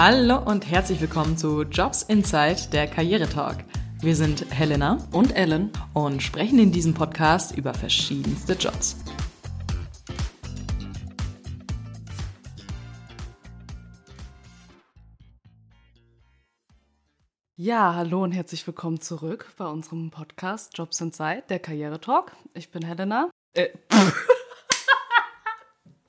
Hallo und herzlich willkommen zu Jobs Inside, der Karrieretalk. Wir sind Helena und Ellen und sprechen in diesem Podcast über verschiedenste Jobs. Ja, hallo und herzlich willkommen zurück bei unserem Podcast Jobs Inside, der Karrieretalk. Ich bin Helena. Äh,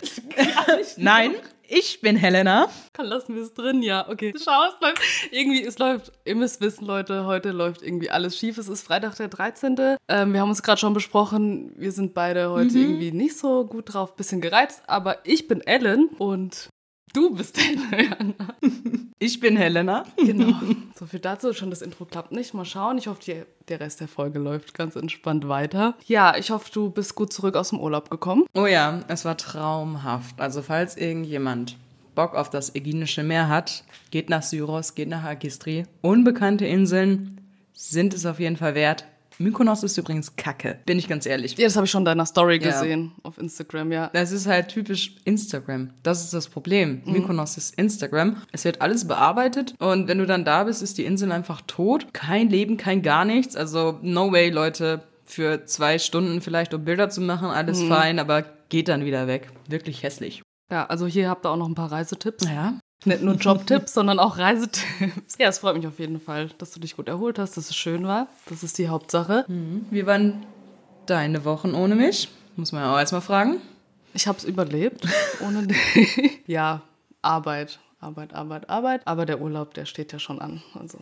Nein, ich bin Helena. Kann lassen wir es drin, ja. Okay. Schau, es läuft. Irgendwie, es läuft, ihr müsst wissen, Leute, heute läuft irgendwie alles schief. Es ist Freitag der 13. Ähm, wir haben uns gerade schon besprochen, wir sind beide heute mhm. irgendwie nicht so gut drauf, bisschen gereizt, aber ich bin Ellen und Du bist Helena. Ich bin Helena. Genau. So viel dazu. Schon das Intro klappt nicht. Mal schauen. Ich hoffe, die, der Rest der Folge läuft ganz entspannt weiter. Ja, ich hoffe, du bist gut zurück aus dem Urlaub gekommen. Oh ja, es war traumhaft. Also falls irgendjemand Bock auf das Äginische Meer hat, geht nach Syros, geht nach Agistri. Unbekannte Inseln sind es auf jeden Fall wert. Mykonos ist übrigens kacke, bin ich ganz ehrlich. Ja, das habe ich schon in deiner Story gesehen ja. auf Instagram, ja. Das ist halt typisch Instagram. Das ist das Problem. Mhm. Mykonos ist Instagram. Es wird alles bearbeitet und wenn du dann da bist, ist die Insel einfach tot. Kein Leben, kein gar nichts. Also no way, Leute. Für zwei Stunden vielleicht, um Bilder zu machen, alles mhm. fein, aber geht dann wieder weg. Wirklich hässlich. Ja, also hier habt ihr auch noch ein paar Reisetipps. Ja. Nicht nur Jobtipps, sondern auch Reisetipps. Ja, es freut mich auf jeden Fall, dass du dich gut erholt hast, dass es schön war. Das ist die Hauptsache. Mhm. Wie waren deine Wochen ohne mich? Muss man ja auch erstmal fragen. Ich habe es überlebt ohne dich. ja, Arbeit, Arbeit, Arbeit, Arbeit. Aber der Urlaub, der steht ja schon an. Also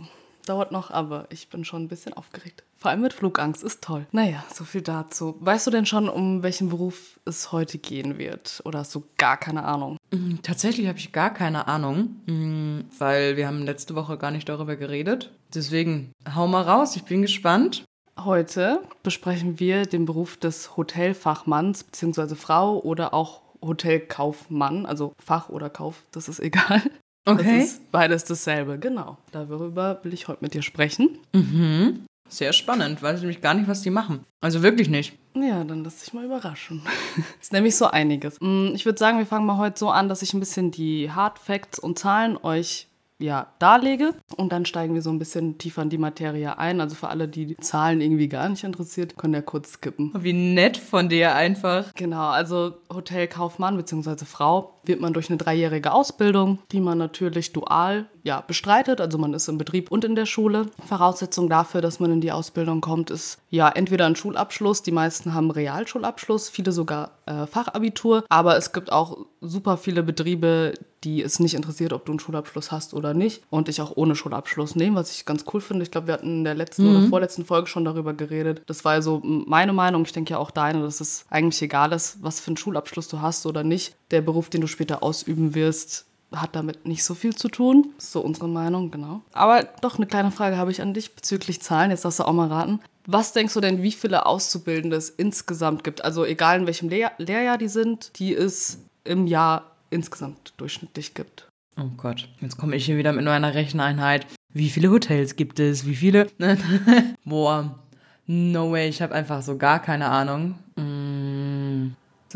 dauert noch, aber ich bin schon ein bisschen aufgeregt. Vor allem mit Flugangst ist toll. Naja, so viel dazu. Weißt du denn schon, um welchen Beruf es heute gehen wird? Oder hast du gar keine Ahnung? Mm, tatsächlich habe ich gar keine Ahnung, mm, weil wir haben letzte Woche gar nicht darüber geredet. Deswegen hau mal raus, ich bin gespannt. Heute besprechen wir den Beruf des Hotelfachmanns bzw. Frau oder auch Hotelkaufmann, also Fach oder Kauf, das ist egal. Okay. Das ist beides dasselbe, genau. Darüber will ich heute mit dir sprechen. Mhm. Sehr spannend, weiß ich nämlich gar nicht, was die machen. Also wirklich nicht. Ja, dann lass dich mal überraschen. ist nämlich so einiges. Mm, ich würde sagen, wir fangen mal heute so an, dass ich ein bisschen die Hard Facts und Zahlen euch ja, darlege. Und dann steigen wir so ein bisschen tiefer in die Materie ein. Also für alle, die die Zahlen irgendwie gar nicht interessiert, können ja kurz skippen. Wie nett von dir einfach. Genau, also Hotelkaufmann bzw. Frau wird man durch eine dreijährige Ausbildung, die man natürlich dual ja, bestreitet. Also man ist im Betrieb und in der Schule. Voraussetzung dafür, dass man in die Ausbildung kommt, ist ja entweder ein Schulabschluss. Die meisten haben Realschulabschluss, viele sogar äh, Fachabitur. Aber es gibt auch super viele Betriebe, die es nicht interessiert, ob du einen Schulabschluss hast oder nicht. Und ich auch ohne Schulabschluss nehme, was ich ganz cool finde. Ich glaube, wir hatten in der letzten mhm. oder vorletzten Folge schon darüber geredet. Das war so meine Meinung. Ich denke ja auch deine, dass es eigentlich egal ist, was für einen Schulabschluss du hast oder nicht. Der Beruf, den du später ausüben wirst, hat damit nicht so viel zu tun. So unsere Meinung, genau. Aber doch eine kleine Frage habe ich an dich bezüglich Zahlen. Jetzt darfst du auch mal raten. Was denkst du denn, wie viele Auszubildende es insgesamt gibt? Also egal in welchem Lehr Lehrjahr die sind, die es im Jahr insgesamt durchschnittlich gibt. Oh Gott, jetzt komme ich hier wieder mit nur einer Recheneinheit. Wie viele Hotels gibt es? Wie viele? Boah, no way, ich habe einfach so gar keine Ahnung. Mm,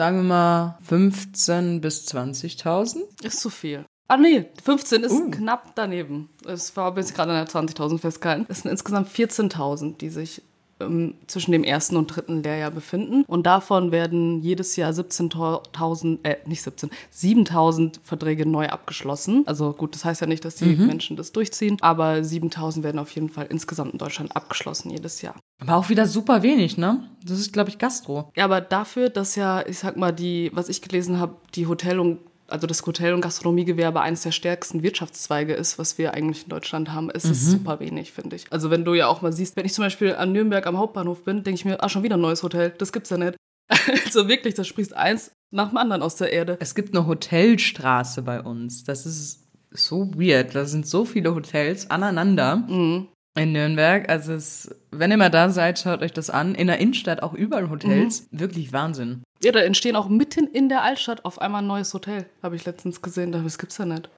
sagen wir mal 15 bis 20.000? Ist zu viel. Ah nee, 15 ist uh. knapp daneben. Es war bis gerade an der 20.000 festgehalten. Es sind insgesamt 14.000, die sich ähm, zwischen dem ersten und dritten Lehrjahr befinden. Und davon werden jedes Jahr 17.000, äh, nicht 17, 7.000 Verträge neu abgeschlossen. Also gut, das heißt ja nicht, dass die mhm. Menschen das durchziehen, aber 7.000 werden auf jeden Fall insgesamt in Deutschland abgeschlossen jedes Jahr. Aber auch wieder super wenig, ne? Das ist, glaube ich, Gastro. Ja, aber dafür, dass ja, ich sag mal, die, was ich gelesen habe, die Hotel- und also das Hotel- und Gastronomiegewerbe eines der stärksten Wirtschaftszweige ist, was wir eigentlich in Deutschland haben, ist mhm. es super wenig, finde ich. Also wenn du ja auch mal siehst, wenn ich zum Beispiel an Nürnberg am Hauptbahnhof bin, denke ich mir, ah, schon wieder ein neues Hotel, das gibt's ja nicht. Also wirklich, das sprichst eins nach dem anderen aus der Erde. Es gibt eine Hotelstraße bei uns. Das ist so weird. Da sind so viele Hotels aneinander. Mhm. In Nürnberg. Also es, wenn ihr mal da seid, schaut euch das an. In der Innenstadt auch überall Hotels. Mhm. Wirklich Wahnsinn. Ja, da entstehen auch mitten in der Altstadt auf einmal ein neues Hotel. Habe ich letztens gesehen. Das gibt's ja nicht.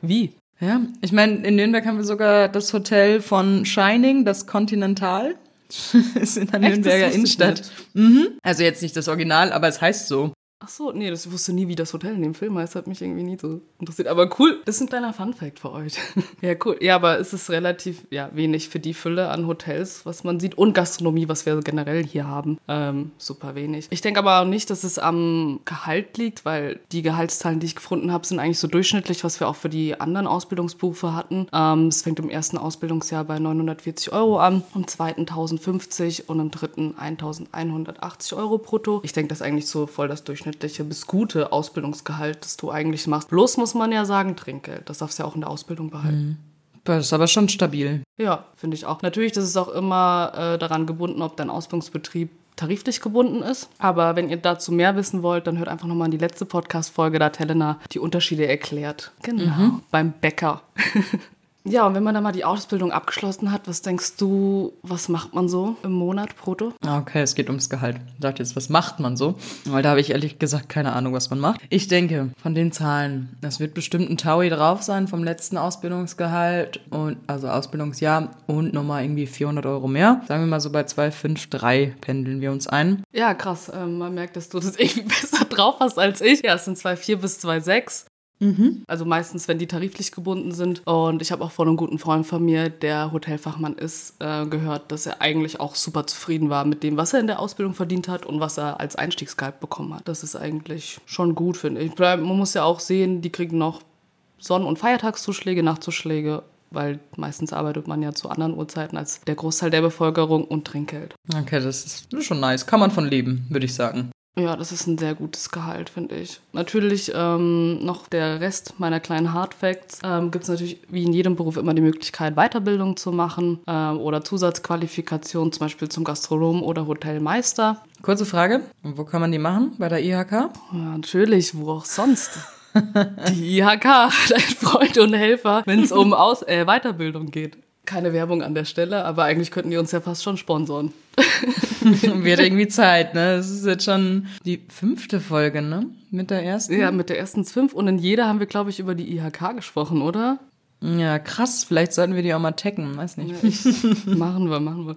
Wie? Ja, ich meine, in Nürnberg haben wir sogar das Hotel von Shining, das Continental. ist in der Echt? Nürnberger Innenstadt. Mhm. Also jetzt nicht das Original, aber es heißt so. Ach so, nee, das wusste nie, wie das Hotel in dem Film heißt. Hat mich irgendwie nie so interessiert. Aber cool, das ist ein kleiner Fun-Fact für euch. ja, cool. Ja, aber es ist relativ ja, wenig für die Fülle an Hotels, was man sieht. Und Gastronomie, was wir generell hier haben. Ähm, super wenig. Ich denke aber auch nicht, dass es am Gehalt liegt, weil die Gehaltszahlen, die ich gefunden habe, sind eigentlich so durchschnittlich, was wir auch für die anderen Ausbildungsberufe hatten. Ähm, es fängt im ersten Ausbildungsjahr bei 940 Euro an, im zweiten 1050 und im dritten 1180 Euro brutto. Ich denke, das ist eigentlich so voll das Durchschnitt durchschnittliche bis gute Ausbildungsgehalt, das du eigentlich machst. Bloß muss man ja sagen, Trinkgeld. Das darfst du ja auch in der Ausbildung behalten. Mhm. Das ist aber schon stabil. Ja, finde ich auch. Natürlich, das ist auch immer äh, daran gebunden, ob dein Ausbildungsbetrieb tariflich gebunden ist. Aber wenn ihr dazu mehr wissen wollt, dann hört einfach nochmal in die letzte Podcast-Folge, da hat Helena die Unterschiede erklärt. Genau. Mhm. Beim Bäcker. Ja, und wenn man dann mal die Ausbildung abgeschlossen hat, was denkst du, was macht man so im Monat brutto? Ah, okay, es geht ums Gehalt. Ich dachte jetzt, was macht man so? Weil da habe ich ehrlich gesagt keine Ahnung, was man macht. Ich denke, von den Zahlen, das wird bestimmt ein Taui drauf sein vom letzten Ausbildungsgehalt und also Ausbildungsjahr und nochmal irgendwie 400 Euro mehr. Sagen wir mal so bei 253 pendeln wir uns ein. Ja, krass. Ähm, man merkt, dass du das irgendwie besser drauf hast als ich. Ja, es sind 2,4 bis 2,6. Mhm. Also meistens, wenn die tariflich gebunden sind. Und ich habe auch von einem guten Freund von mir, der Hotelfachmann ist, äh, gehört, dass er eigentlich auch super zufrieden war mit dem, was er in der Ausbildung verdient hat und was er als Einstiegsgehalt bekommen hat. Das ist eigentlich schon gut, finde ich. Man muss ja auch sehen, die kriegen noch Sonn- und Feiertagszuschläge, Nachtzuschläge weil meistens arbeitet man ja zu anderen Uhrzeiten als der Großteil der Bevölkerung und Trinkgeld. Okay, das ist schon nice. Kann man von leben, würde ich sagen. Ja, das ist ein sehr gutes Gehalt, finde ich. Natürlich ähm, noch der Rest meiner kleinen Hardfacts. Ähm, Gibt es natürlich wie in jedem Beruf immer die Möglichkeit, Weiterbildung zu machen ähm, oder Zusatzqualifikation, zum Beispiel zum Gastronom oder Hotelmeister. Kurze Frage, wo kann man die machen? Bei der IHK? Ja, natürlich, wo auch sonst. die IHK, dein Freund und Helfer, wenn es um Aus äh, Weiterbildung geht. Keine Werbung an der Stelle, aber eigentlich könnten die uns ja fast schon sponsoren. Wird irgendwie Zeit, ne? Das ist jetzt schon die fünfte Folge, ne? Mit der ersten? Ja, mit der ersten fünf. Und in jeder haben wir, glaube ich, über die IHK gesprochen, oder? Ja, krass. Vielleicht sollten wir die auch mal taggen, weiß nicht. Ja, machen wir, machen wir.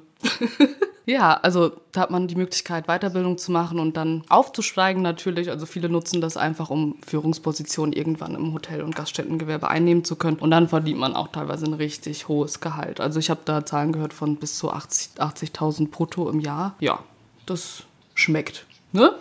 Ja, also da hat man die Möglichkeit, Weiterbildung zu machen und dann aufzusteigen natürlich. Also viele nutzen das einfach, um Führungspositionen irgendwann im Hotel- und Gaststättengewerbe einnehmen zu können. Und dann verdient man auch teilweise ein richtig hohes Gehalt. Also ich habe da Zahlen gehört von bis zu 80.000 80 brutto im Jahr. Ja, das schmeckt. Ne?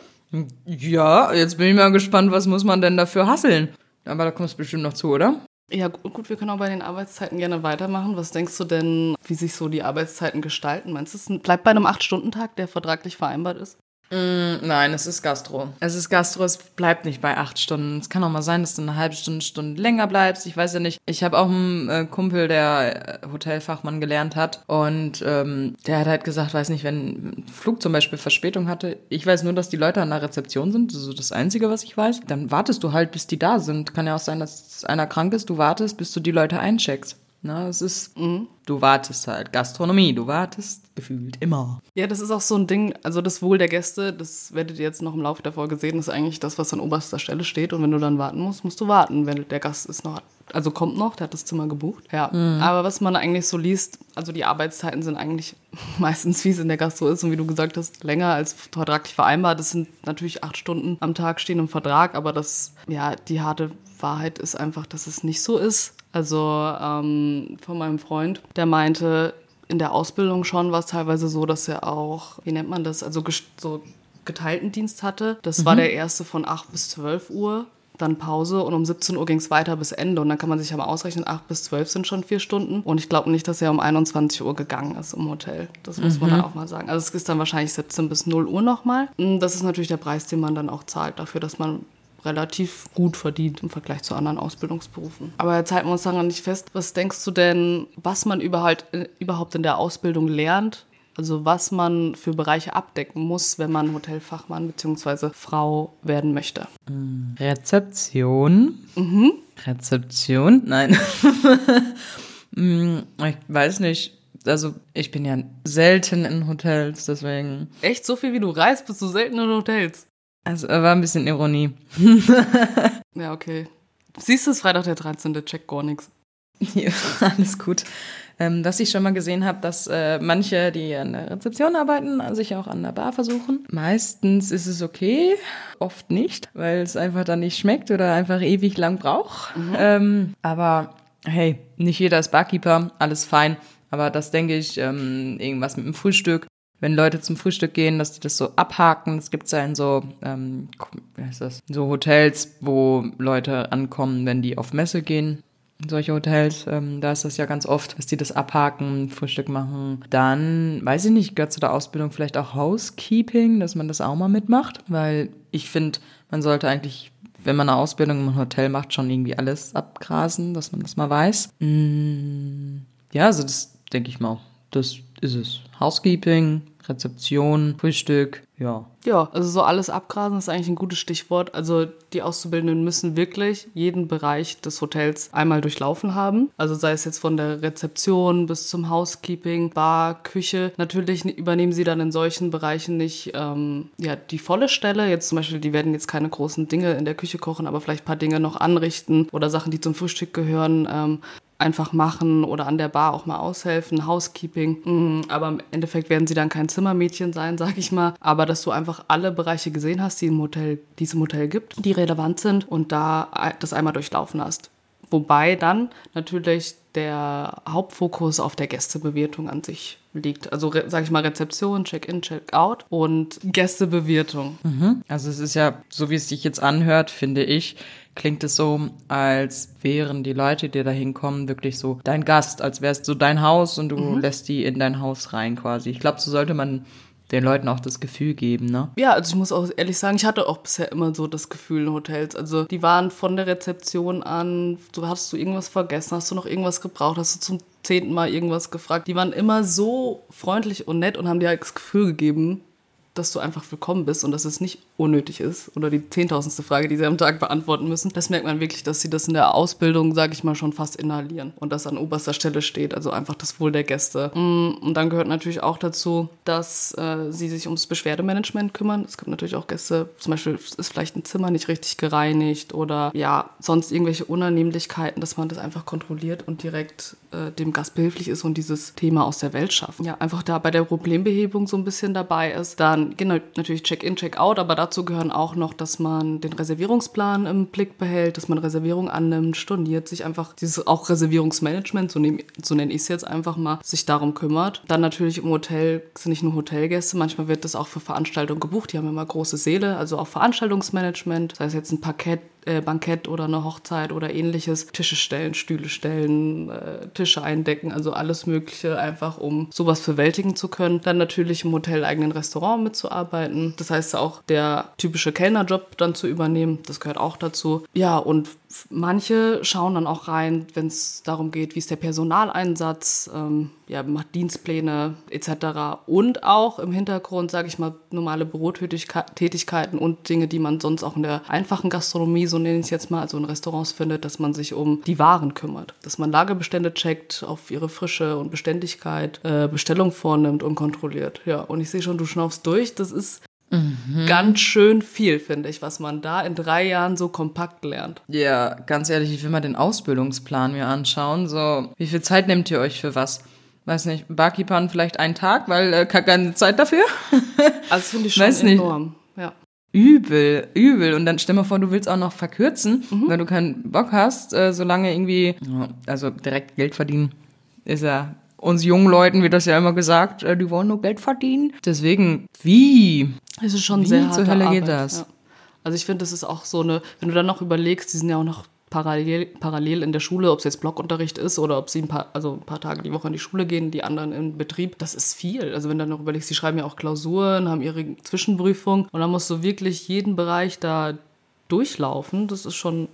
Ja, jetzt bin ich mal gespannt, was muss man denn dafür hasseln? Aber da kommst du bestimmt noch zu, oder? Ja, gut, wir können auch bei den Arbeitszeiten gerne weitermachen. Was denkst du denn, wie sich so die Arbeitszeiten gestalten? Meinst du, es bleibt bei einem Acht-Stunden-Tag, der vertraglich vereinbart ist? Mm, nein, es ist Gastro. Es ist Gastro, es bleibt nicht bei acht Stunden. Es kann auch mal sein, dass du eine halbe Stunde, Stunde länger bleibst. Ich weiß ja nicht. Ich habe auch einen äh, Kumpel, der äh, Hotelfachmann gelernt hat und ähm, der hat halt gesagt, weiß nicht, wenn Flug zum Beispiel Verspätung hatte. Ich weiß nur, dass die Leute an der Rezeption sind. Das ist so das Einzige, was ich weiß. Dann wartest du halt, bis die da sind. Kann ja auch sein, dass einer krank ist. Du wartest, bis du die Leute eincheckst. Na, es ist, mhm. du wartest halt. Gastronomie, du wartest gefühlt immer. Ja, das ist auch so ein Ding, also das Wohl der Gäste, das werdet ihr jetzt noch im Laufe der Folge sehen, ist eigentlich das, was an oberster Stelle steht. Und wenn du dann warten musst, musst du warten, wenn der Gast ist noch, also kommt noch, der hat das Zimmer gebucht. Ja. Mhm. Aber was man eigentlich so liest, also die Arbeitszeiten sind eigentlich meistens, wie es in der Gastro ist und wie du gesagt hast, länger als vertraglich vereinbart. Das sind natürlich acht Stunden am Tag stehen im Vertrag, aber das, ja, die harte Wahrheit ist einfach, dass es nicht so ist. Also ähm, von meinem Freund, der meinte, in der Ausbildung schon war es teilweise so, dass er auch, wie nennt man das, also so geteilten Dienst hatte. Das mhm. war der erste von 8 bis 12 Uhr, dann Pause und um 17 Uhr ging es weiter bis Ende. Und dann kann man sich ja mal ausrechnen, 8 bis 12 sind schon vier Stunden. Und ich glaube nicht, dass er um 21 Uhr gegangen ist im Hotel. Das muss mhm. man dann auch mal sagen. Also es ist dann wahrscheinlich 17 bis 0 Uhr nochmal. Das ist natürlich der Preis, den man dann auch zahlt dafür, dass man relativ gut verdient im Vergleich zu anderen Ausbildungsberufen. Aber jetzt halten wir uns daran nicht fest. Was denkst du denn, was man überhaupt, überhaupt in der Ausbildung lernt? Also was man für Bereiche abdecken muss, wenn man Hotelfachmann bzw. Frau werden möchte. Rezeption. Mhm. Rezeption? Nein. Mm, ich weiß nicht. Also ich bin ja selten in Hotels, deswegen. Echt? So viel wie du reist, bist du selten in Hotels? Also war ein bisschen Ironie. ja, okay. Siehst du, es Freitag der 13. Check gar nichts. Ja, alles gut. Ähm, was ich schon mal gesehen habe, dass äh, manche, die an der Rezeption arbeiten, sich auch an der Bar versuchen. Meistens ist es okay, oft nicht, weil es einfach dann nicht schmeckt oder einfach ewig lang braucht. Mhm. Ähm, aber hey, nicht jeder ist Barkeeper, alles fein. Aber das denke ich, ähm, irgendwas mit dem Frühstück. Wenn Leute zum Frühstück gehen, dass die das so abhaken. Das gibt's ja in so, ähm, wie heißt das? So Hotels, wo Leute ankommen, wenn die auf Messe gehen solche Hotels, ähm, da ist das ja ganz oft, dass die das abhaken, Frühstück machen. Dann, weiß ich nicht, gehört zu der Ausbildung vielleicht auch Housekeeping, dass man das auch mal mitmacht, weil ich finde, man sollte eigentlich, wenn man eine Ausbildung im Hotel macht, schon irgendwie alles abgrasen, dass man das mal weiß. Mm, ja, also das denke ich mal. Das ist es. Housekeeping, Rezeption, Frühstück, ja. Ja, also so alles abgrasen ist eigentlich ein gutes Stichwort. Also die Auszubildenden müssen wirklich jeden Bereich des Hotels einmal durchlaufen haben. Also sei es jetzt von der Rezeption bis zum Housekeeping, Bar, Küche. Natürlich übernehmen sie dann in solchen Bereichen nicht ähm, ja, die volle Stelle. Jetzt zum Beispiel, die werden jetzt keine großen Dinge in der Küche kochen, aber vielleicht ein paar Dinge noch anrichten oder Sachen, die zum Frühstück gehören. Ähm, einfach machen oder an der Bar auch mal aushelfen, Housekeeping. Mhm, aber im Endeffekt werden sie dann kein Zimmermädchen sein, sag ich mal. Aber dass du einfach alle Bereiche gesehen hast, die, im Hotel, die es im Hotel gibt, die relevant sind und da das einmal durchlaufen hast. Wobei dann natürlich der Hauptfokus auf der Gästebewirtung an sich liegt. Also, sage ich mal, Rezeption, Check-in, Check-out und Gästebewirtung. Mhm. Also es ist ja, so wie es sich jetzt anhört, finde ich, klingt es so, als wären die Leute, die da hinkommen, wirklich so dein Gast, als wärst du dein Haus und du mhm. lässt die in dein Haus rein quasi. Ich glaube, so sollte man den Leuten auch das Gefühl geben, ne? Ja, also ich muss auch ehrlich sagen, ich hatte auch bisher immer so das Gefühl in Hotels. Also die waren von der Rezeption an, du hast du irgendwas vergessen, hast du noch irgendwas gebraucht, hast du zum zehnten Mal irgendwas gefragt. Die waren immer so freundlich und nett und haben dir halt das Gefühl gegeben, dass du einfach willkommen bist und dass es nicht unnötig ist oder die zehntausendste Frage, die sie am Tag beantworten müssen. Das merkt man wirklich, dass sie das in der Ausbildung, sage ich mal, schon fast inhalieren und das an oberster Stelle steht, also einfach das Wohl der Gäste. Mm, und dann gehört natürlich auch dazu, dass äh, sie sich ums Beschwerdemanagement kümmern. Es gibt natürlich auch Gäste, zum Beispiel ist vielleicht ein Zimmer nicht richtig gereinigt oder ja, sonst irgendwelche Unannehmlichkeiten, dass man das einfach kontrolliert und direkt äh, dem Gast behilflich ist und dieses Thema aus der Welt schafft. Ja, einfach da bei der Problembehebung so ein bisschen dabei ist. Dann dann genau, natürlich Check-in, Check-out, aber dazu gehören auch noch, dass man den Reservierungsplan im Blick behält, dass man Reservierung annimmt, storniert, sich einfach dieses auch Reservierungsmanagement, so, nehm, so nenne ich es jetzt einfach mal, sich darum kümmert. Dann natürlich im Hotel sind nicht nur Hotelgäste, manchmal wird das auch für Veranstaltungen gebucht, die haben immer große Säle, also auch Veranstaltungsmanagement, das heißt jetzt ein Parkett, äh, Bankett oder eine Hochzeit oder ähnliches. Tische stellen, Stühle stellen, äh, Tische eindecken, also alles Mögliche, einfach um sowas bewältigen zu können. Dann natürlich im Hotel eigenen Restaurant mitzuarbeiten. Das heißt auch der typische Kellnerjob dann zu übernehmen, das gehört auch dazu. Ja, und manche schauen dann auch rein, wenn es darum geht, wie ist der Personaleinsatz, ähm, ja, macht Dienstpläne etc. Und auch im Hintergrund, sage ich mal, normale Bürotätigkeiten und Dinge, die man sonst auch in der einfachen Gastronomie, so nenne ich es jetzt mal, also in Restaurants findet, dass man sich um die Waren kümmert. Dass man Lagerbestände checkt auf ihre Frische und Beständigkeit, äh, Bestellung vornimmt und kontrolliert. Ja, und ich sehe schon, du schnaufst durch. Das ist Mhm. Ganz schön viel, finde ich, was man da in drei Jahren so kompakt lernt. Ja, ganz ehrlich, ich will mal den Ausbildungsplan mir anschauen. So, wie viel Zeit nehmt ihr euch für was? Weiß nicht, Barkeepern vielleicht einen Tag, weil äh, keine Zeit dafür. also finde ich schon Weiß enorm. Nicht. Ja. Übel, übel. Und dann stell mal vor, du willst auch noch verkürzen, mhm. wenn du keinen Bock hast, äh, solange irgendwie, also direkt Geld verdienen, ist ja uns jungen Leuten wird das ja immer gesagt, äh, die wollen nur Geld verdienen. Deswegen, wie? Es ist schon wie sehr zur Hölle Arbeit. geht das? Ja. Also ich finde, das ist auch so eine, wenn du dann noch überlegst, die sind ja auch noch parallel, parallel in der Schule, ob es jetzt Blockunterricht ist oder ob sie ein paar, also ein paar Tage die Woche in die Schule gehen, die anderen im Betrieb, das ist viel. Also wenn du dann noch überlegst, sie schreiben ja auch Klausuren, haben ihre Zwischenprüfung und dann musst du wirklich jeden Bereich da durchlaufen. Das ist schon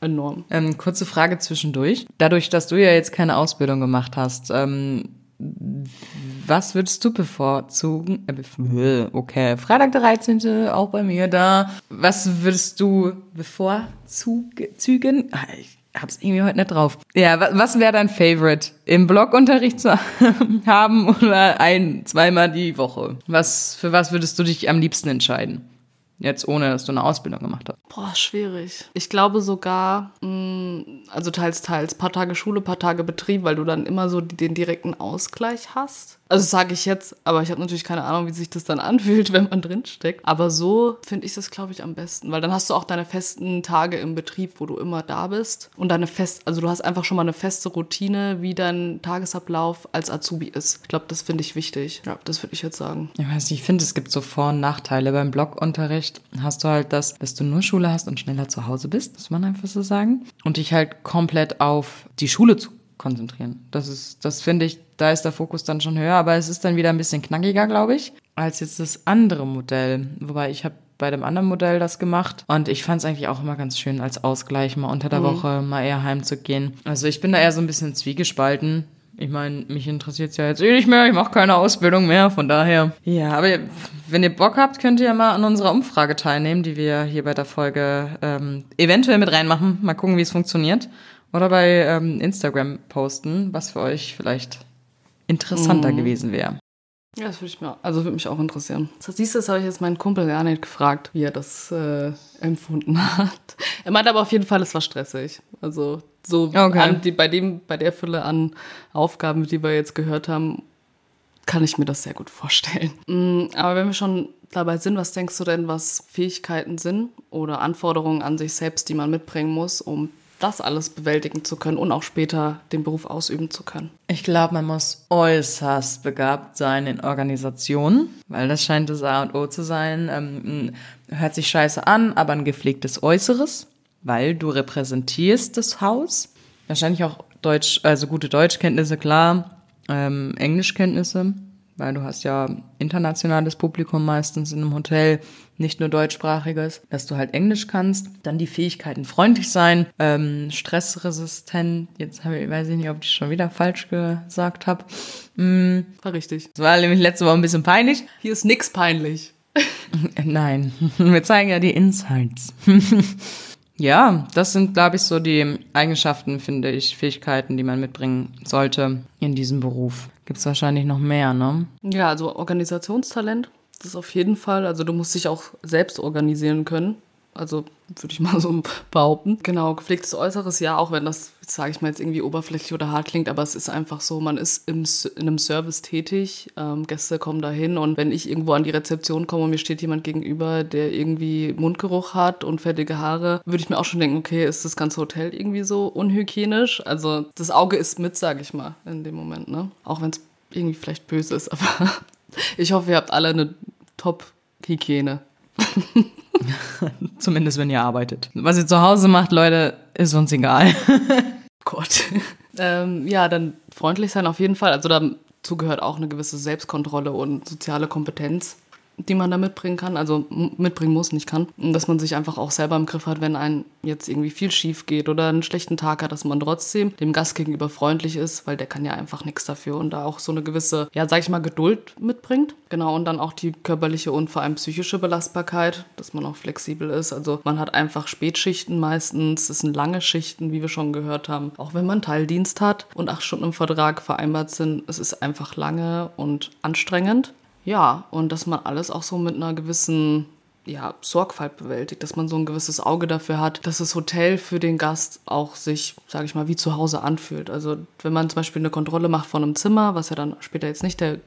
enorm. Ähm, kurze Frage zwischendurch. Dadurch, dass du ja jetzt keine Ausbildung gemacht hast, ähm, was würdest du bevorzugen? Äh, okay, Freitag der 13. auch bei mir da. Was würdest du bevorzugen? Ah, ich hab's irgendwie heute nicht drauf. Ja, was, wäre dein Favorite? Im Blogunterricht zu haben oder ein, zweimal die Woche? Was, für was würdest du dich am liebsten entscheiden? Jetzt ohne, dass du eine Ausbildung gemacht hast. Boah, schwierig. Ich glaube sogar, mh, also teils, teils, paar Tage Schule, paar Tage Betrieb, weil du dann immer so den direkten Ausgleich hast. Also sage ich jetzt, aber ich habe natürlich keine Ahnung, wie sich das dann anfühlt, wenn man drinsteckt. Aber so finde ich das, glaube ich, am besten, weil dann hast du auch deine festen Tage im Betrieb, wo du immer da bist und deine fest, also du hast einfach schon mal eine feste Routine, wie dein Tagesablauf als Azubi ist. Ich glaube, das finde ich wichtig. Ja, das würde ich jetzt sagen. Ich weiß ich finde, es gibt so Vor- und Nachteile. Beim Blockunterricht hast du halt das, dass du nur Schule hast und schneller zu Hause bist, muss man einfach so sagen. Und dich halt komplett auf die Schule zu konzentrieren. Das ist, das finde ich, da ist der Fokus dann schon höher, aber es ist dann wieder ein bisschen knackiger, glaube ich, als jetzt das andere Modell. Wobei ich habe bei dem anderen Modell das gemacht und ich fand es eigentlich auch immer ganz schön als Ausgleich, mal unter der mhm. Woche mal eher heimzugehen. Also ich bin da eher so ein bisschen zwiegespalten. Ich meine, mich interessiert es ja jetzt eh nicht mehr, ich mache keine Ausbildung mehr, von daher. Ja, aber wenn ihr Bock habt, könnt ihr ja mal an unserer Umfrage teilnehmen, die wir hier bei der Folge ähm, eventuell mit reinmachen. Mal gucken, wie es funktioniert. Oder bei ähm, Instagram posten, was für euch vielleicht interessanter mm. gewesen wäre. Ja, das würde ich mir, also würde mich auch interessieren. Siehst du, das habe ich jetzt meinen Kumpel gar nicht gefragt, wie er das äh, empfunden hat. Er meinte aber auf jeden Fall, es war stressig. Also so okay. an, die, bei dem, bei der Fülle an Aufgaben, die wir jetzt gehört haben, kann ich mir das sehr gut vorstellen. Mm, aber wenn wir schon dabei sind, was denkst du denn, was Fähigkeiten sind oder Anforderungen an sich selbst, die man mitbringen muss, um das alles bewältigen zu können und auch später den Beruf ausüben zu können. Ich glaube, man muss äußerst begabt sein in Organisationen, weil das scheint das A und O zu sein. Ähm, hört sich scheiße an, aber ein gepflegtes Äußeres, weil du repräsentierst das Haus. Wahrscheinlich auch Deutsch, also gute Deutschkenntnisse, klar, ähm, Englischkenntnisse weil du hast ja internationales Publikum meistens in einem Hotel, nicht nur deutschsprachiges, dass du halt Englisch kannst. Dann die Fähigkeiten freundlich sein, ähm, stressresistent. Jetzt habe ich, weiß ich nicht, ob ich schon wieder falsch gesagt habe. Mm. War richtig. Das war nämlich letzte Woche ein bisschen peinlich. Hier ist nix peinlich. Nein, wir zeigen ja die Insights. Ja, das sind, glaube ich, so die Eigenschaften, finde ich, Fähigkeiten, die man mitbringen sollte in diesem Beruf. Gibt es wahrscheinlich noch mehr, ne? Ja, also Organisationstalent, das ist auf jeden Fall. Also du musst dich auch selbst organisieren können. Also würde ich mal so behaupten. Genau, gepflegtes Äußeres, ja, auch wenn das, sage ich mal, jetzt irgendwie oberflächlich oder hart klingt, aber es ist einfach so, man ist im, in einem Service tätig, ähm, Gäste kommen dahin und wenn ich irgendwo an die Rezeption komme und mir steht jemand gegenüber, der irgendwie Mundgeruch hat und fettige Haare, würde ich mir auch schon denken, okay, ist das ganze Hotel irgendwie so unhygienisch? Also das Auge ist mit, sage ich mal, in dem Moment, ne? Auch wenn es irgendwie vielleicht böse ist, aber ich hoffe, ihr habt alle eine Top-Hygiene. Zumindest wenn ihr arbeitet. Was ihr zu Hause macht, Leute, ist uns egal. Gott. Ähm, ja, dann freundlich sein auf jeden Fall. Also dazu gehört auch eine gewisse Selbstkontrolle und soziale Kompetenz die man da mitbringen kann, also mitbringen muss, nicht kann. Und dass man sich einfach auch selber im Griff hat, wenn einem jetzt irgendwie viel schief geht oder einen schlechten Tag hat, dass man trotzdem dem Gast gegenüber freundlich ist, weil der kann ja einfach nichts dafür und da auch so eine gewisse, ja, sag ich mal, Geduld mitbringt. Genau, und dann auch die körperliche und vor allem psychische Belastbarkeit, dass man auch flexibel ist. Also man hat einfach Spätschichten meistens, es sind lange Schichten, wie wir schon gehört haben. Auch wenn man Teildienst hat und acht Stunden im Vertrag vereinbart sind, es ist einfach lange und anstrengend. Ja, und dass man alles auch so mit einer gewissen ja, Sorgfalt bewältigt, dass man so ein gewisses Auge dafür hat, dass das Hotel für den Gast auch sich, sage ich mal, wie zu Hause anfühlt. Also wenn man zum Beispiel eine Kontrolle macht von einem Zimmer, was ja dann später jetzt nicht der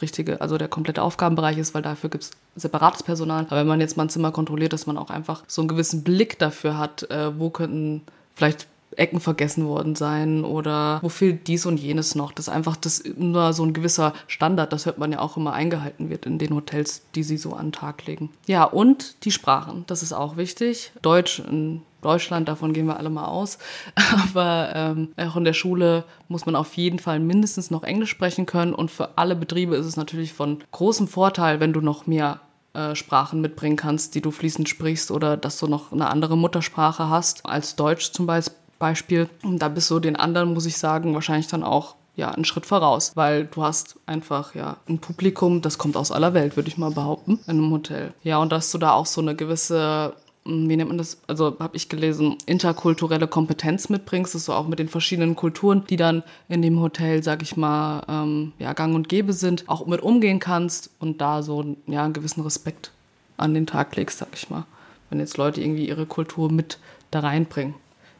richtige, also der komplette Aufgabenbereich ist, weil dafür gibt es separates Personal. Aber wenn man jetzt mal ein Zimmer kontrolliert, dass man auch einfach so einen gewissen Blick dafür hat, äh, wo könnten vielleicht Ecken vergessen worden sein oder wo fehlt dies und jenes noch. Das ist einfach das nur so ein gewisser Standard, das hört man ja auch immer eingehalten wird in den Hotels, die sie so an den Tag legen. Ja, und die Sprachen, das ist auch wichtig. Deutsch in Deutschland, davon gehen wir alle mal aus. Aber ähm, auch in der Schule muss man auf jeden Fall mindestens noch Englisch sprechen können. Und für alle Betriebe ist es natürlich von großem Vorteil, wenn du noch mehr äh, Sprachen mitbringen kannst, die du fließend sprichst oder dass du noch eine andere Muttersprache hast als Deutsch zum Beispiel Beispiel. Und da bist du den anderen, muss ich sagen, wahrscheinlich dann auch ja, einen Schritt voraus, weil du hast einfach ja ein Publikum, das kommt aus aller Welt, würde ich mal behaupten, in einem Hotel. Ja, und dass du da auch so eine gewisse hm, wie nennt man das? Also habe ich gelesen, interkulturelle Kompetenz mitbringst, dass du auch mit den verschiedenen Kulturen, die dann in dem Hotel, sag ich mal, ähm, ja, gang und gäbe sind, auch mit umgehen kannst und da so ja, einen gewissen Respekt an den Tag legst, sag ich mal. Wenn jetzt Leute irgendwie ihre Kultur mit da reinbringen,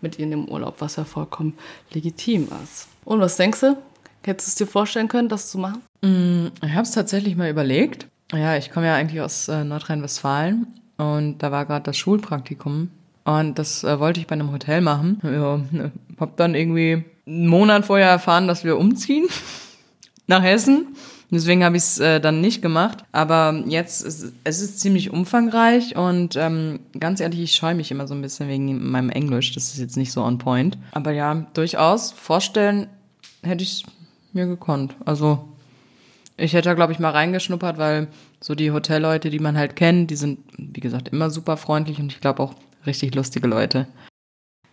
mit ihnen im Urlaub, was ja vollkommen legitim ist. Und was denkst du? Hättest du es dir vorstellen können, das zu machen? Ich habe es tatsächlich mal überlegt. Ja, ich komme ja eigentlich aus äh, Nordrhein-Westfalen und da war gerade das Schulpraktikum und das äh, wollte ich bei einem Hotel machen. Ja, hab dann irgendwie einen Monat vorher erfahren, dass wir umziehen nach Hessen. Deswegen habe ich es äh, dann nicht gemacht. Aber jetzt ist es ist ziemlich umfangreich und ähm, ganz ehrlich, ich scheue mich immer so ein bisschen wegen meinem Englisch. Das ist jetzt nicht so on point. Aber ja, durchaus vorstellen hätte ich es mir gekonnt. Also ich hätte da, glaube ich, mal reingeschnuppert, weil so die Hotelleute, die man halt kennt, die sind, wie gesagt, immer super freundlich und ich glaube auch richtig lustige Leute.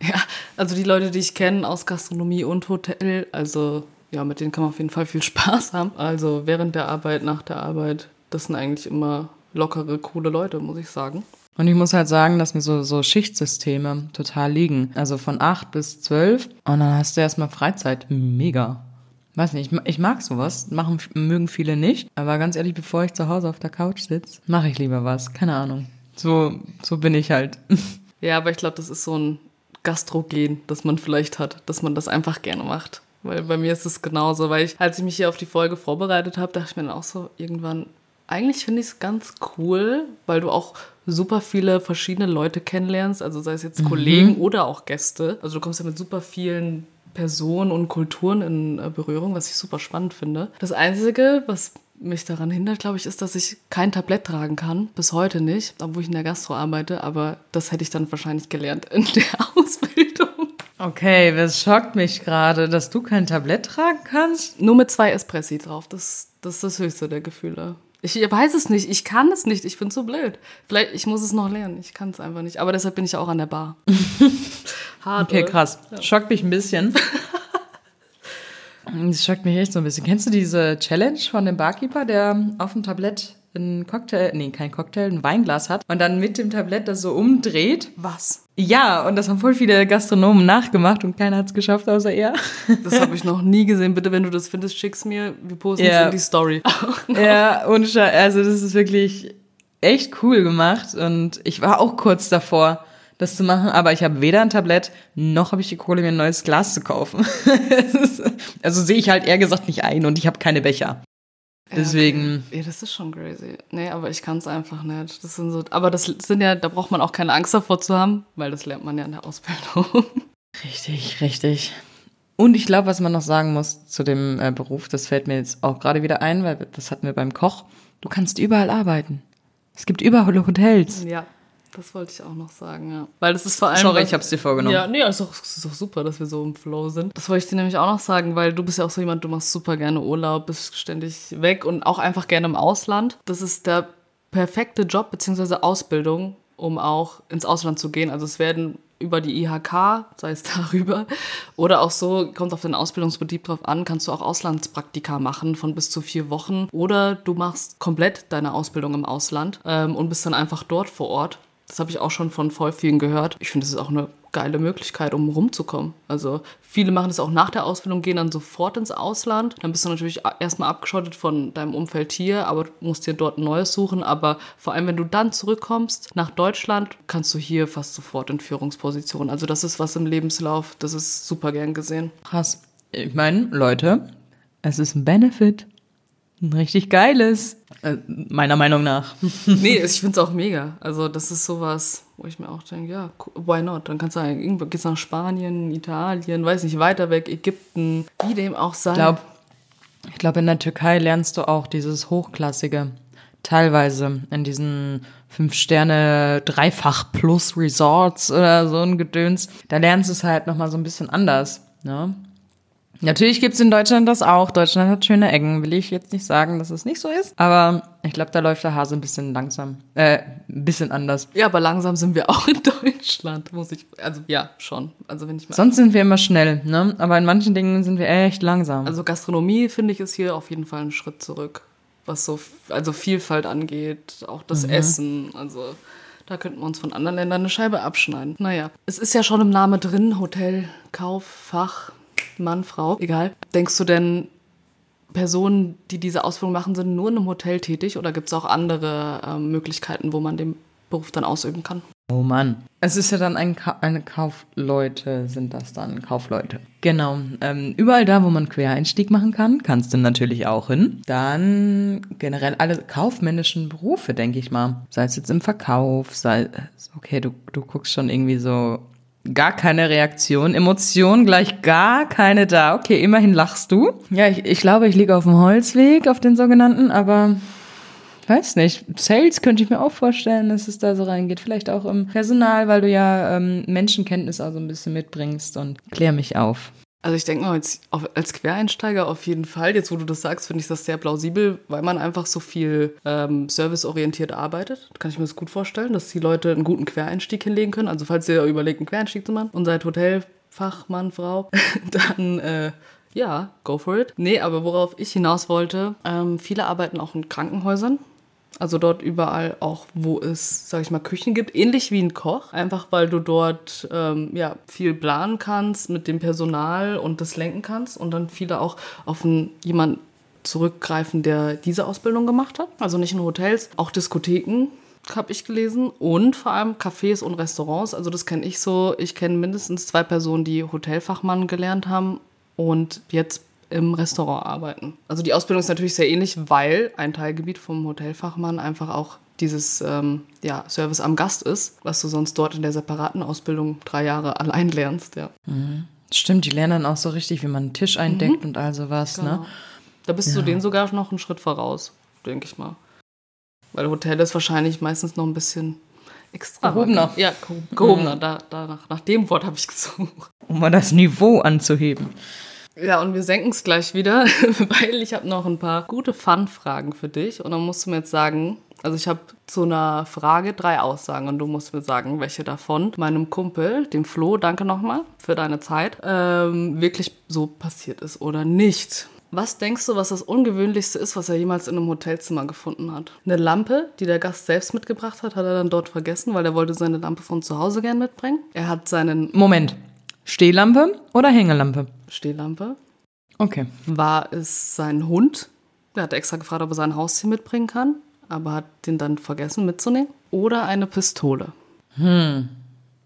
Ja, also die Leute, die ich kenne aus Gastronomie und Hotel, also ja, mit denen kann man auf jeden Fall viel Spaß haben. Also während der Arbeit, nach der Arbeit, das sind eigentlich immer lockere, coole Leute, muss ich sagen. Und ich muss halt sagen, dass mir so, so Schichtsysteme total liegen. Also von acht bis zwölf und dann hast du erstmal Freizeit. Mega. Weiß nicht, ich, ich mag sowas. Machen, mögen viele nicht. Aber ganz ehrlich, bevor ich zu Hause auf der Couch sitze, mache ich lieber was. Keine Ahnung. So, so bin ich halt. Ja, aber ich glaube, das ist so ein Gastrogen, das man vielleicht hat, dass man das einfach gerne macht. Weil bei mir ist es genauso, weil ich, als ich mich hier auf die Folge vorbereitet habe, dachte ich mir dann auch so irgendwann, eigentlich finde ich es ganz cool, weil du auch super viele verschiedene Leute kennenlernst, also sei es jetzt Kollegen oder auch Gäste. Also du kommst ja mit super vielen Personen und Kulturen in äh, Berührung, was ich super spannend finde. Das Einzige, was mich daran hindert, glaube ich, ist, dass ich kein Tablett tragen kann. Bis heute nicht, obwohl ich in der Gastro arbeite. Aber das hätte ich dann wahrscheinlich gelernt in der Ausbildung. Okay, das schockt mich gerade, dass du kein Tablett tragen kannst. Nur mit zwei Espressi drauf. Das, das ist das höchste der Gefühle. Ich weiß es nicht. Ich kann es nicht. Ich bin so blöd. Vielleicht, ich muss es noch lernen. Ich kann es einfach nicht. Aber deshalb bin ich auch an der Bar. Hart, Okay, oder? krass. Schockt mich ein bisschen. Das schockt mich echt so ein bisschen. Kennst du diese Challenge von dem Barkeeper, der auf dem Tablett einen Cocktail, nee, kein Cocktail, ein Weinglas hat und dann mit dem Tablett das so umdreht? Was? Ja, und das haben voll viele Gastronomen nachgemacht und keiner hat es geschafft, außer er. Das habe ich noch nie gesehen. Bitte, wenn du das findest, schick's mir. Wir posten es Ja. in die Story. Ja, Scheiß. Also das ist wirklich echt cool gemacht und ich war auch kurz davor, das zu machen, aber ich habe weder ein Tablett, noch habe ich die Kohle, mir ein neues Glas zu kaufen. Also sehe ich halt eher gesagt nicht ein und ich habe keine Becher. Deswegen, Ja, das ist schon crazy. Nee, aber ich kann es einfach nicht. Das sind so, aber das sind ja, da braucht man auch keine Angst davor zu haben, weil das lernt man ja in der Ausbildung. richtig, richtig. Und ich glaube, was man noch sagen muss zu dem äh, Beruf, das fällt mir jetzt auch gerade wieder ein, weil das hatten wir beim Koch. Du kannst überall arbeiten. Es gibt überall Hotels. ja, das wollte ich auch noch sagen, ja. Weil das ist vor allem. Sorry, ich hab's dir vorgenommen. Ja, nee, ist doch, ist doch super, dass wir so im Flow sind. Das wollte ich dir nämlich auch noch sagen, weil du bist ja auch so jemand, du machst super gerne Urlaub, bist ständig weg und auch einfach gerne im Ausland. Das ist der perfekte Job bzw. Ausbildung, um auch ins Ausland zu gehen. Also es werden über die IHK, sei es darüber, oder auch so, kommt auf den Ausbildungsbetrieb drauf an, kannst du auch Auslandspraktika machen von bis zu vier Wochen. Oder du machst komplett deine Ausbildung im Ausland ähm, und bist dann einfach dort vor Ort. Das habe ich auch schon von voll vielen gehört. Ich finde, das ist auch eine geile Möglichkeit, um rumzukommen. Also viele machen das auch nach der Ausbildung, gehen dann sofort ins Ausland. Dann bist du natürlich erstmal abgeschottet von deinem Umfeld hier, aber musst dir dort ein neues suchen. Aber vor allem, wenn du dann zurückkommst nach Deutschland, kannst du hier fast sofort in Führungspositionen. Also das ist was im Lebenslauf, das ist super gern gesehen. Krass. Ich meine, Leute, es ist ein Benefit. Ein richtig geiles. Äh, meiner Meinung nach. nee, ich finde es auch mega. Also das ist sowas, wo ich mir auch denke, ja, why not? Dann kannst du halt irgendwo, geht's nach Spanien, Italien, weiß nicht, weiter weg, Ägypten, wie dem auch sei. Ich glaube, ich glaub, in der Türkei lernst du auch dieses Hochklassige. Teilweise in diesen Fünf-Sterne Dreifach-Plus-Resorts oder so ein Gedöns. Da lernst du es halt nochmal so ein bisschen anders. Ne? Natürlich gibt's in Deutschland das auch. Deutschland hat schöne Ecken. Will ich jetzt nicht sagen, dass es nicht so ist. Aber ich glaube, da läuft der Hase ein bisschen langsam. Äh, ein bisschen anders. Ja, aber langsam sind wir auch in Deutschland, muss ich, also ja, schon. Also wenn ich mal, Sonst sind wir immer schnell, ne? Aber in manchen Dingen sind wir echt langsam. also Gastronomie finde ich ist hier auf jeden Fall ein Schritt zurück, was so, also Vielfalt angeht, auch das Essen, also da könnten wir uns von anderen Ländern eine Scheibe abschneiden. Naja, es ist ja schon im Namen drin, Hotel, Kauf, Fach, Mann, Frau, egal. Denkst du denn, Personen, die diese Ausbildung machen, sind nur in einem Hotel tätig oder gibt es auch andere ähm, Möglichkeiten, wo man den Beruf dann ausüben kann? Oh Mann. Es ist ja dann ein Ka eine Kaufleute, sind das dann Kaufleute. Genau. Ähm, überall da, wo man Quereinstieg machen kann, kannst du natürlich auch hin. Dann generell alle kaufmännischen Berufe, denke ich mal. Sei es jetzt im Verkauf, sei okay, du, du guckst schon irgendwie so gar keine Reaktion, Emotion gleich gar keine da. Okay, immerhin lachst du. Ja, ich, ich glaube, ich liege auf dem Holzweg, auf den sogenannten, aber weiß nicht, Sales könnte ich mir auch vorstellen, dass es da so reingeht. Vielleicht auch im Personal, weil du ja ähm, Menschenkenntnis auch so ein bisschen mitbringst und klär mich auf. Also ich denke mal, als, als, Quereinsteiger auf jeden Fall. Jetzt, wo du das sagst, finde ich das sehr plausibel, weil man einfach so viel ähm, serviceorientiert arbeitet. Kann ich mir das gut vorstellen, dass die Leute einen guten Quereinstieg hinlegen können. Also falls ihr überlegt, einen Quereinstieg zu machen und seid Hotelfachmann, Frau, dann äh, ja, go for it. Nee, aber worauf ich hinaus wollte, ähm, viele arbeiten auch in Krankenhäusern. Also dort überall auch, wo es, sag ich mal, Küchen gibt, ähnlich wie ein Koch, einfach weil du dort ähm, ja, viel planen kannst mit dem Personal und das lenken kannst und dann viele auch auf einen, jemanden zurückgreifen, der diese Ausbildung gemacht hat. Also nicht nur Hotels, auch Diskotheken habe ich gelesen und vor allem Cafés und Restaurants. Also das kenne ich so. Ich kenne mindestens zwei Personen, die Hotelfachmann gelernt haben und jetzt im Restaurant arbeiten. Also die Ausbildung ist natürlich sehr ähnlich, weil ein Teilgebiet vom Hotelfachmann einfach auch dieses ähm, ja, Service am Gast ist, was du sonst dort in der separaten Ausbildung drei Jahre allein lernst. Ja. Mhm. Stimmt, die lernen dann auch so richtig, wie man einen Tisch eindeckt mhm. und all sowas. Ne? Genau. Ne? Da bist ja. du denen sogar noch einen Schritt voraus, denke ich mal. Weil Hotel ist wahrscheinlich meistens noch ein bisschen extra. Gehobener. Ja, gehobener. Mhm. Da, da nach, nach dem Wort habe ich gesucht. Um mal das Niveau anzuheben. Ja, und wir senken es gleich wieder, weil ich habe noch ein paar gute Fun-Fragen für dich. Und dann musst du mir jetzt sagen, also ich habe zu einer Frage drei Aussagen und du musst mir sagen, welche davon meinem Kumpel, dem Flo, danke nochmal für deine Zeit, ähm, wirklich so passiert ist oder nicht. Was denkst du, was das Ungewöhnlichste ist, was er jemals in einem Hotelzimmer gefunden hat? Eine Lampe, die der Gast selbst mitgebracht hat, hat er dann dort vergessen, weil er wollte seine Lampe von zu Hause gern mitbringen. Er hat seinen... Moment. Stehlampe oder Hängelampe? Stehlampe. Okay. War es sein Hund? Der hat extra gefragt, ob er sein Haustier mitbringen kann, aber hat den dann vergessen mitzunehmen. Oder eine Pistole. Hm.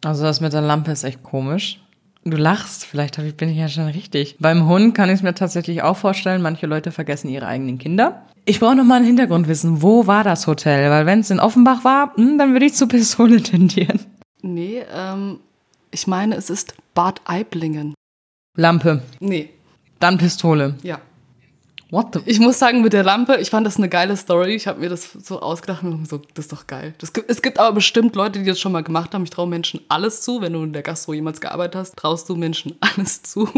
Also das mit der Lampe ist echt komisch. Du lachst, vielleicht bin ich ja schon richtig. Beim Hund kann ich es mir tatsächlich auch vorstellen, manche Leute vergessen ihre eigenen Kinder. Ich brauche noch mal einen Hintergrund wissen. Wo war das Hotel? Weil wenn es in Offenbach war, hm, dann würde ich zur Pistole tendieren. Nee, ähm, ich meine, es ist Bad Aiblingen. Lampe. Nee. Dann Pistole. Ja. What the? Ich muss sagen, mit der Lampe, ich fand das eine geile Story. Ich habe mir das so ausgedacht und so, das ist doch geil. Das, es gibt aber bestimmt Leute, die das schon mal gemacht haben. Ich traue Menschen alles zu. Wenn du in der Gastro jemals gearbeitet hast, traust du Menschen alles zu.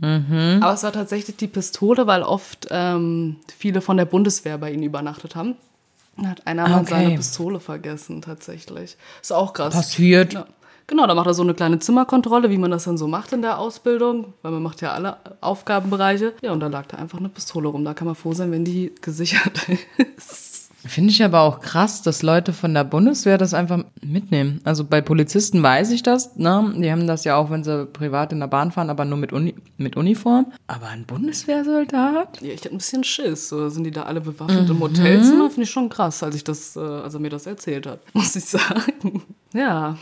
Mhm. Aber es war tatsächlich die Pistole, weil oft ähm, viele von der Bundeswehr bei ihnen übernachtet haben. Dann hat einer okay. mal seine Pistole vergessen, tatsächlich. Ist auch krass. Passiert. Ja. Genau, da macht er so eine kleine Zimmerkontrolle, wie man das dann so macht in der Ausbildung, weil man macht ja alle Aufgabenbereiche. Ja, und da lag da einfach eine Pistole rum. Da kann man froh sein, wenn die gesichert ist. Finde ich aber auch krass, dass Leute von der Bundeswehr das einfach mitnehmen. Also bei Polizisten weiß ich das, ne? Die haben das ja auch, wenn sie privat in der Bahn fahren, aber nur mit, Uni mit Uniform. Aber ein Bundeswehrsoldat? Ja, ich hatte ein bisschen Schiss. So, sind die da alle bewaffnet mhm. im Hotelzimmer? Finde ich schon krass, als ich das, äh, als er mir das erzählt hat, muss ich sagen. Ja,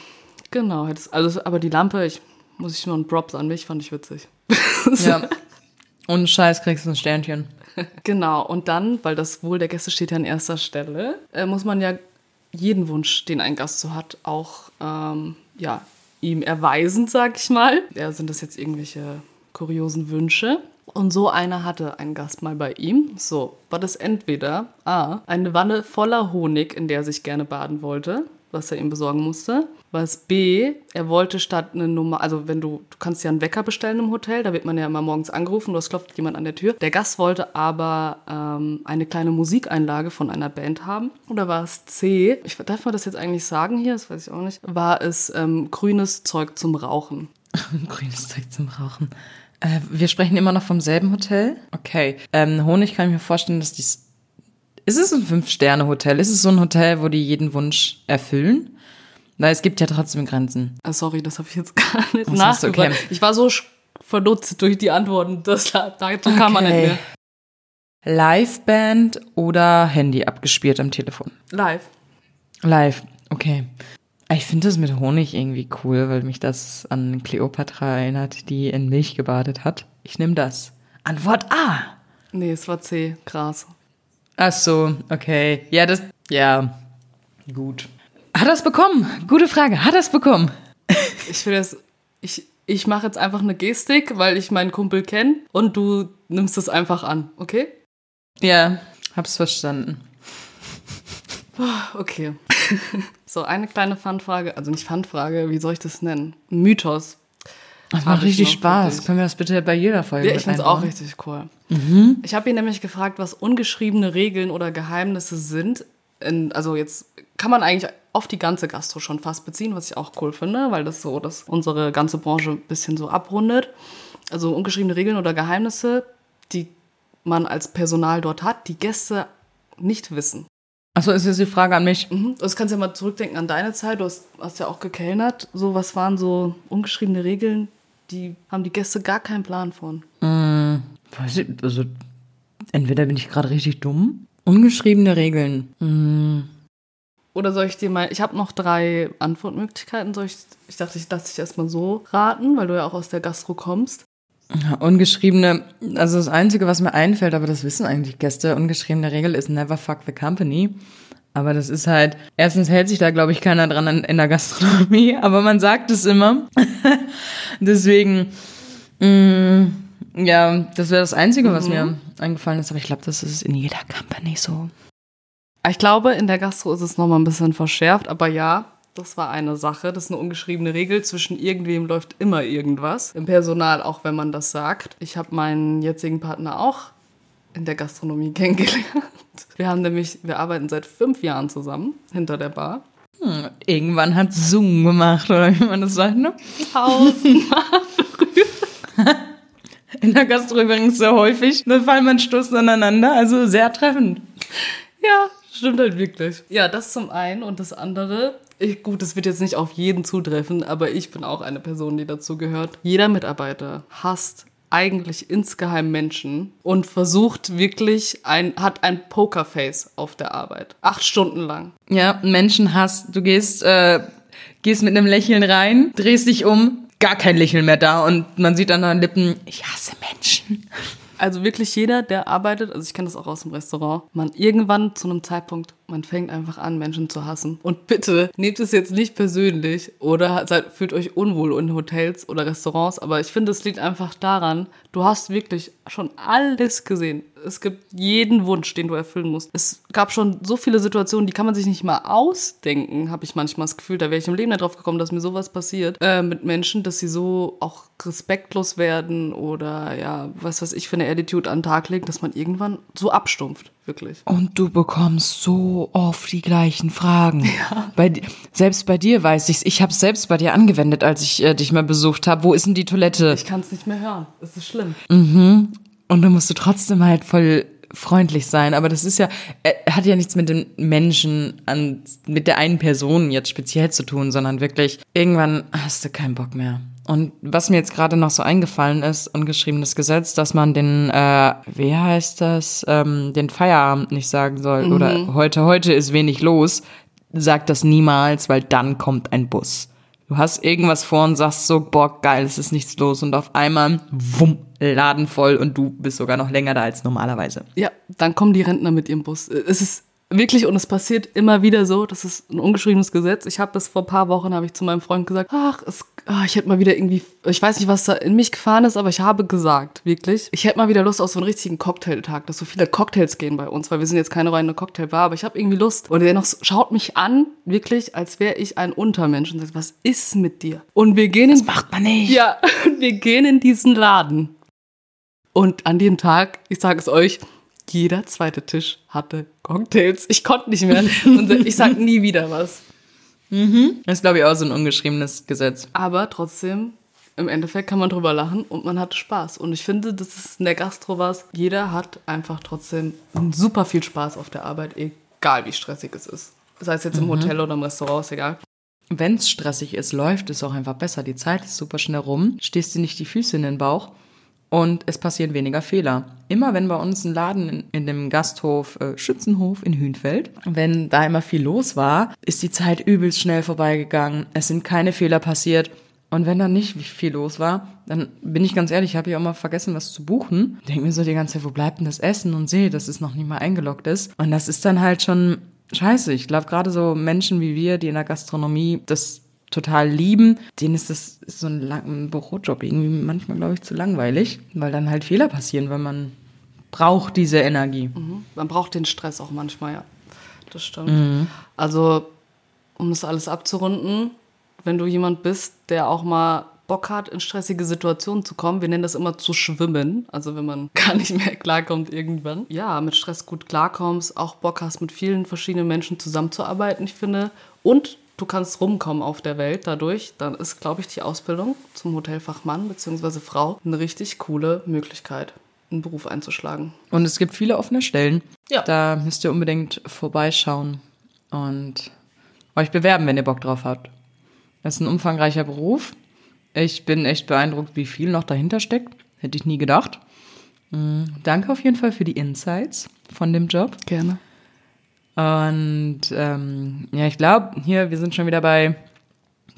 Genau, also, aber die Lampe, ich muss ich nur einen Props an mich, fand ich witzig. ja. Und Scheiß kriegst du ein Sternchen. Genau, und dann, weil das Wohl der Gäste steht ja an erster Stelle, äh, muss man ja jeden Wunsch, den ein Gast so hat, auch ähm, ja, ihm erweisen, sag ich mal. Ja, sind das jetzt irgendwelche kuriosen Wünsche? Und so einer hatte ein Gast mal bei ihm. So, war das entweder A, eine Wanne voller Honig, in der er sich gerne baden wollte, was er ihm besorgen musste. Was B, er wollte statt eine Nummer, also wenn du, du kannst ja einen Wecker bestellen im Hotel, da wird man ja immer morgens angerufen, es klopft jemand an der Tür. Der Gast wollte aber ähm, eine kleine Musikeinlage von einer Band haben. Oder war es C, ich darf man das jetzt eigentlich sagen hier, das weiß ich auch nicht, war es ähm, grünes Zeug zum Rauchen. grünes Zeug zum Rauchen. Äh, wir sprechen immer noch vom selben Hotel. Okay. Ähm, Honig kann ich mir vorstellen, dass dies ist es ein Fünf-Sterne-Hotel? Ist es so ein Hotel, wo die jeden Wunsch erfüllen? Weil es gibt ja trotzdem Grenzen. Ah, sorry, das habe ich jetzt gar nicht nachgedacht. Okay. Ich war so verdutzt durch die Antworten, das, dazu okay. kam man nicht mehr. Liveband oder Handy abgespielt am Telefon? Live. Live, okay. Ich finde das mit Honig irgendwie cool, weil mich das an Cleopatra erinnert, die in Milch gebadet hat. Ich nehme das. Antwort A. Nee, es war C. Gras. Ach so, okay. Ja, das, ja, gut. Hat er es bekommen? Gute Frage. Hat er es bekommen? Ich will das. Ich, ich mache jetzt einfach eine Gestik, weil ich meinen Kumpel kenne und du nimmst es einfach an, okay? Ja, hab's verstanden. Okay. so, eine kleine Fun-Frage, also nicht Fun-Frage, wie soll ich das nennen? Mythos. Das macht ich richtig Spaß. wirklich. Können wir das bitte bei jeder Folge Ja, ich finde es auch richtig cool. Ich habe ihn nämlich gefragt, was ungeschriebene Regeln oder Geheimnisse sind. In, also jetzt kann man eigentlich auf die ganze Gastro schon fast beziehen, was ich auch cool finde, weil das so das unsere ganze Branche ein bisschen so abrundet. Also ungeschriebene Regeln oder Geheimnisse, die man als Personal dort hat, die Gäste nicht wissen. Achso, ist jetzt die Frage an mich. Mhm. Das kannst du ja mal zurückdenken an deine Zeit. Du hast, hast ja auch gekellnert. So, was waren so ungeschriebene Regeln, die haben die Gäste gar keinen Plan von. Weiß ich, also, entweder bin ich gerade richtig dumm. Ungeschriebene Regeln. Hm. Oder soll ich dir mal, ich habe noch drei Antwortmöglichkeiten. Soll ich, ich dachte, ich lasse dich erstmal so raten, weil du ja auch aus der Gastro kommst. Ja, Ungeschriebene, also das Einzige, was mir einfällt, aber das wissen eigentlich Gäste, ungeschriebene Regel ist never fuck the company. Aber das ist halt, erstens hält sich da, glaube ich, keiner dran in, der Gastronomie, aber man sagt es immer. Deswegen, mh, ja, das wäre das Einzige, was mir eingefallen ist. Aber ich glaube, das ist in jeder Company so. Ich glaube, in der Gastro ist es nochmal ein bisschen verschärft, aber ja, das war eine Sache. Das ist eine ungeschriebene Regel. Zwischen irgendwem läuft immer irgendwas. Im Personal, auch wenn man das sagt. Ich habe meinen jetzigen Partner auch in der Gastronomie kennengelernt. Wir haben nämlich, wir arbeiten seit fünf Jahren zusammen hinter der Bar. Hm, irgendwann hat Zoom gemacht, oder wie man das sagt, ne? Tausendmal. In der Gastro übrigens sehr häufig. Da fallen man stoßen aneinander, also sehr treffend. Ja, stimmt halt wirklich. Ja, das zum einen und das andere. Ich, gut, das wird jetzt nicht auf jeden zutreffen, aber ich bin auch eine Person, die dazu gehört. Jeder Mitarbeiter hasst eigentlich insgeheim Menschen und versucht wirklich ein, hat ein Pokerface auf der Arbeit. Acht Stunden lang. Ja, Menschenhass. Du gehst, äh, gehst mit einem Lächeln rein, drehst dich um, gar kein Lächeln mehr da und man sieht an deinen Lippen, ich hasse Menschen. Also wirklich jeder, der arbeitet, also ich kenne das auch aus dem Restaurant, man irgendwann zu einem Zeitpunkt, man fängt einfach an, Menschen zu hassen. Und bitte, nehmt es jetzt nicht persönlich oder seid, fühlt euch unwohl in Hotels oder Restaurants, aber ich finde, es liegt einfach daran, du hast wirklich schon alles gesehen. Es gibt jeden Wunsch, den du erfüllen musst. Es gab schon so viele Situationen, die kann man sich nicht mal ausdenken, habe ich manchmal das Gefühl. Da wäre ich im Leben drauf gekommen, dass mir sowas passiert äh, mit Menschen, dass sie so auch respektlos werden oder ja, was weiß ich für eine Attitude an den Tag legen, dass man irgendwann so abstumpft, wirklich. Und du bekommst so oft die gleichen Fragen. Bei, di- selbst bei dir weiß ich's. Ich habe es selbst bei dir angewendet, als ich äh, dich mal besucht habe. Wo ist denn die Toilette? Ich kann es nicht mehr hören. Es ist schlimm. Und dann musst du trotzdem halt voll freundlich sein. Aber das ist ja, äh, hat ja nichts mit dem Menschen an, mit der einen Person jetzt speziell zu tun, sondern wirklich, irgendwann hast du keinen Bock mehr. Und was mir jetzt gerade noch so eingefallen ist, ungeschriebenes Gesetz, dass man den, äh, wie heißt das, ähm, den Feierabend nicht sagen soll oder heute, heute ist wenig los, sag das niemals, weil dann kommt ein Bus. Du hast irgendwas vor und sagst so, boah, geil, es ist nichts los und auf einmal, wumm, Laden voll und du bist sogar noch länger da als normalerweise. Ja, dann kommen die Rentner mit ihrem Bus. Es ist wirklich und es passiert immer wieder so. Das ist ein ungeschriebenes Gesetz. Ich habe das vor ein paar Wochen, habe ich zu meinem Freund gesagt, ach, es, ah, ich hätte mal wieder irgendwie, ich weiß nicht, was da in mich gefahren ist, aber ich habe gesagt, wirklich, ich hätte mal wieder Lust auf so einen richtigen Cocktailtag, dass so viele Cocktails gehen bei uns, weil wir sind jetzt keine reine Cocktailbar, aber ich habe irgendwie Lust. Und der noch so- schaut mich an, wirklich, als wäre ich ein Untermensch und sagt, was ist mit dir? Und wir gehen in Macht man nicht. ja, wir gehen in diesen Laden. Und an dem Tag, ich sage es euch, jeder zweite Tisch hatte Cocktails. Ich konnte nicht mehr. Und ich sag nie wieder was. Das ist, glaube ich, auch so ein ungeschriebenes Gesetz. Aber trotzdem, im Endeffekt kann man drüber lachen und man hatte Spaß. Und ich finde, das ist in der Gastro was. Jeder hat einfach trotzdem super viel Spaß auf der Arbeit, egal wie stressig es ist. Sei es jetzt im Hotel oder im Restaurant, ist egal. Wenn es stressig ist, läuft es auch einfach besser. Die Zeit ist super schnell rum, stehst dir nicht die Füße in den Bauch und es passieren weniger Fehler. immer, wenn bei uns ein Laden in, in dem Gasthof äh, Schützenhof in Hünfeld, wenn da immer viel los war, ist die Zeit übelst schnell vorbeigegangen. Es sind keine Fehler passiert. Und wenn dann nicht viel los war, dann bin ich ganz ehrlich, ich habe ja auch mal vergessen, was zu buchen. Denke mir so die ganze Zeit, wo bleibt denn das Essen? Und sehe, dass es noch nicht mal eingeloggt ist. Und das ist dann halt schon scheiße. Ich glaube, gerade so Menschen wie wir, die in der Gastronomie das total lieben, denen ist das so ein, ein Bürojob irgendwie manchmal, glaube ich, zu langweilig, weil dann halt Fehler passieren, weil man braucht diese Energie. Mhm. Man braucht den Stress auch manchmal, ja. Das stimmt. Mhm. Also, um das alles abzurunden, wenn du jemand bist, der auch mal Bock hat, in stressige Situationen zu kommen. Wir nennen das immer zu schwimmen. Also wenn man gar nicht mehr klarkommt irgendwann. Ja, mit Stress gut klarkommst, auch Bock hast, mit vielen verschiedenen Menschen zusammenzuarbeiten, ich finde. Und du kannst rumkommen auf der Welt dadurch, dann ist, glaube ich, die Ausbildung zum Hotelfachmann bzw. Frau eine richtig coole Möglichkeit, einen Beruf einzuschlagen. Und es gibt viele offene Stellen. Ja. Da müsst ihr unbedingt vorbeischauen und euch bewerben, wenn ihr Bock drauf habt. Das ist ein umfangreicher Beruf. Ich bin echt beeindruckt, wie viel noch dahinter steckt. Hätte ich nie gedacht. Mhm. Danke auf jeden Fall für die Insights von dem Job. Gerne. Und ähm, ja, ich glaube, hier, wir sind schon wieder bei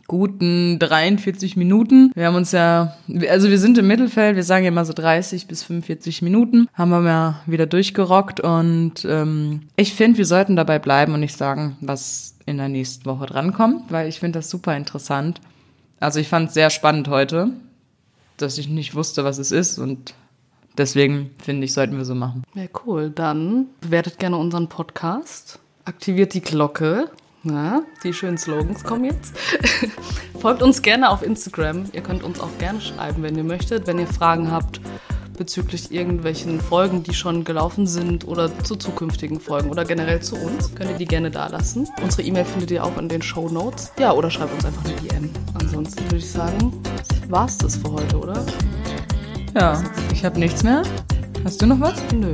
guten 43 Minuten. Wir haben uns ja, also wir sind im Mittelfeld, wir sagen ja immer so 30 bis 45 Minuten, haben wir mal wieder durchgerockt und ähm, ich finde, wir sollten dabei bleiben und nicht sagen, was in der nächsten Woche drankommt, weil ich finde das super interessant. Also ich fand es sehr spannend heute, dass ich nicht wusste, was es ist und deswegen finde ich, sollten wir so machen. Ja, cool. Dann bewertet gerne unseren Podcast, aktiviert die Glocke. Na, die schönen Slogans kommen jetzt. Folgt uns gerne auf Instagram. Ihr könnt uns auch gerne schreiben, wenn ihr möchtet. Wenn ihr Fragen habt, bezüglich irgendwelchen Folgen, die schon gelaufen sind oder zu zukünftigen Folgen oder generell zu uns, könnt ihr die gerne da lassen. Unsere E-Mail findet ihr auch in den Show Notes. Ja, oder schreibt uns einfach eine DM. Ansonsten würde ich sagen, war's das für heute, oder? Ja, ich habe nichts mehr. Hast du noch was? Nö.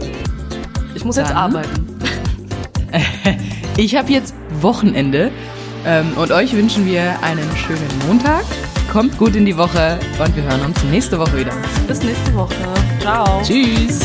Ich muss Dann. jetzt arbeiten. ich habe jetzt Wochenende ähm, und euch wünschen wir einen schönen Montag. Kommt gut in die Woche und wir hören uns nächste Woche wieder. Bis nächste Woche. Ciao. Tschüss.